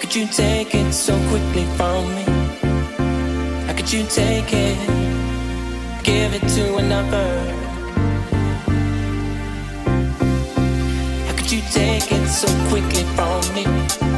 could you take it so quickly from me? How could you take it? Give it to another. How could you take it so quickly from me?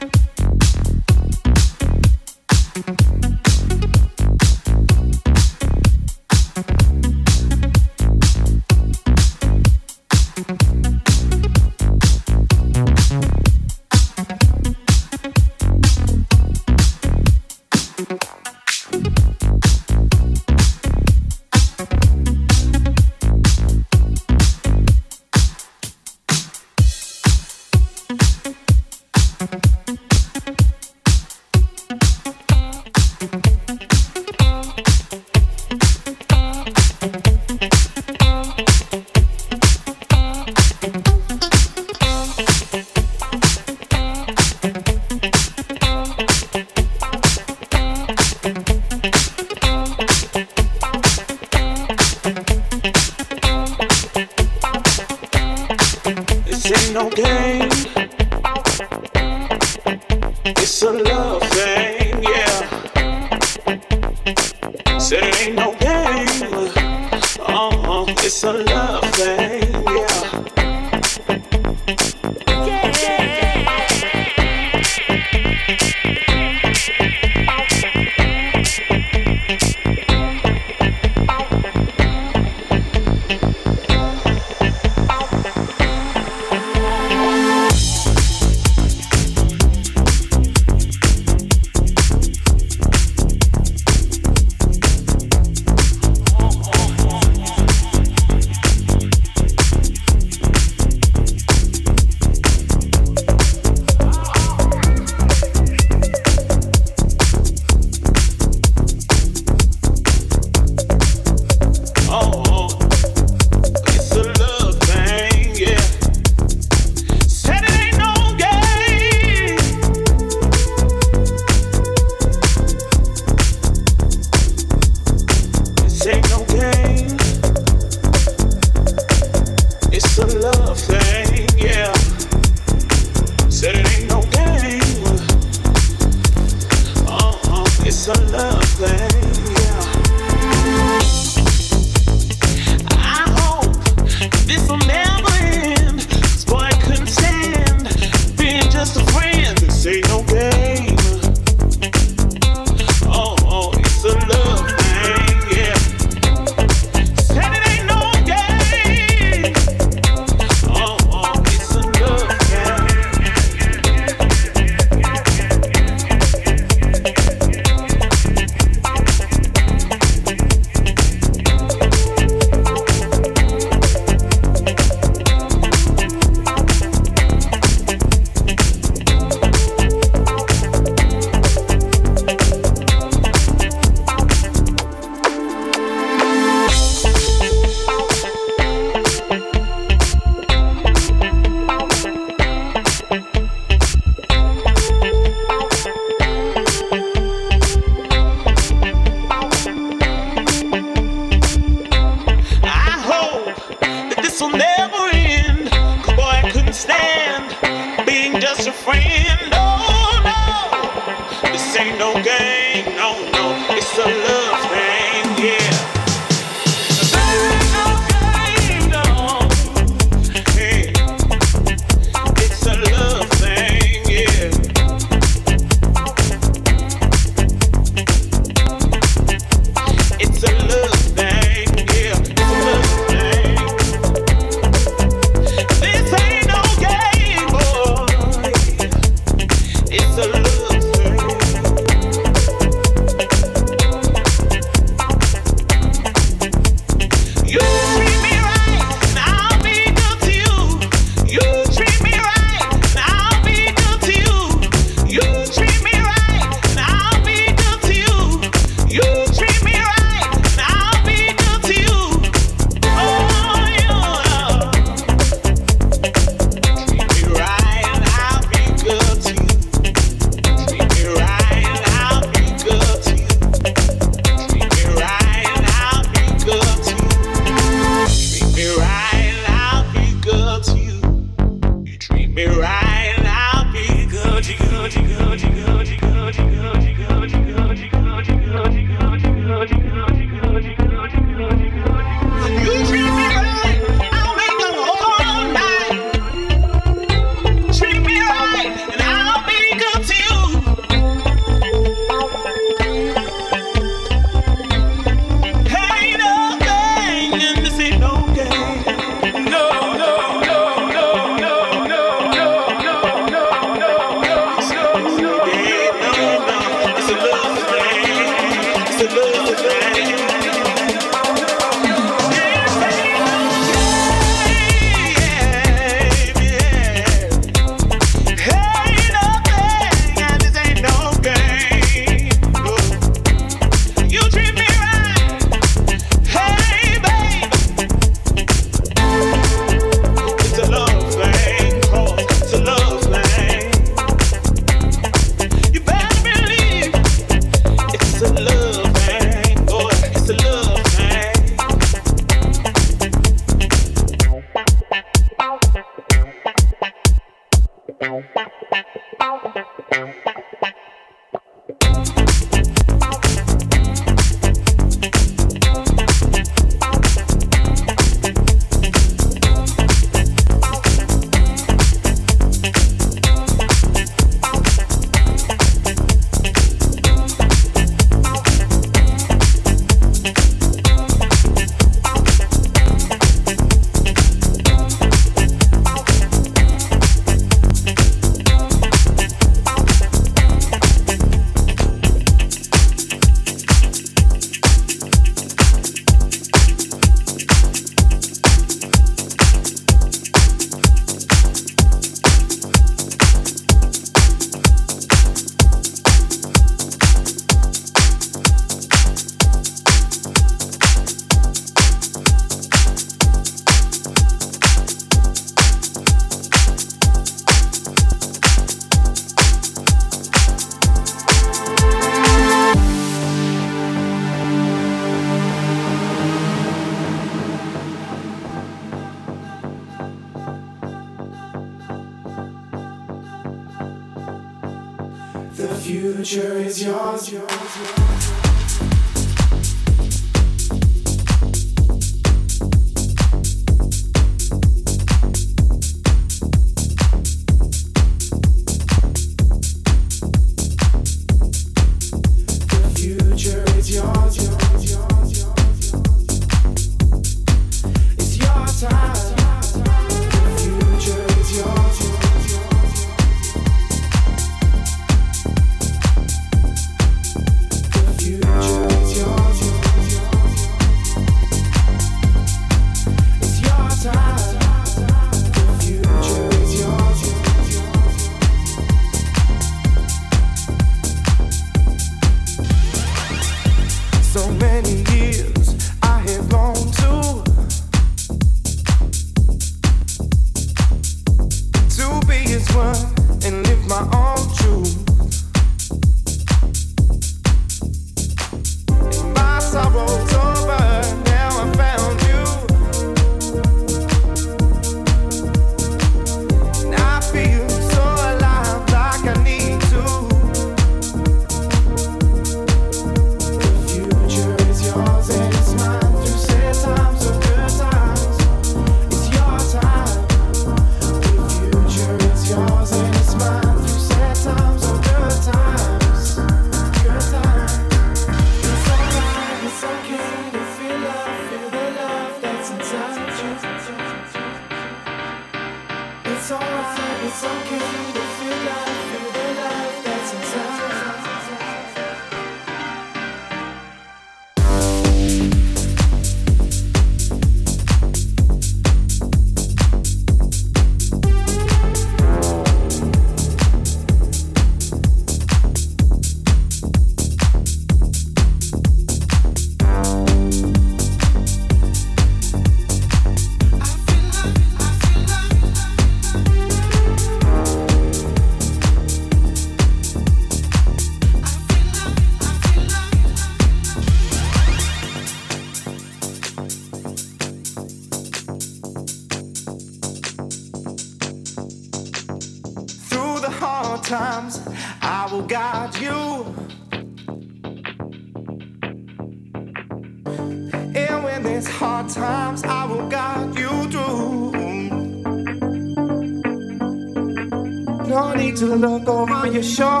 sure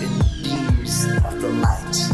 in beams of the light.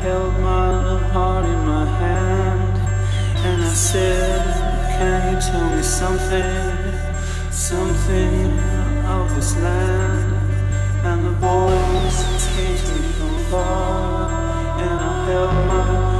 held my heart in my hand and I said, Can you tell me something, something of this land? And the voice takes me from far and I held my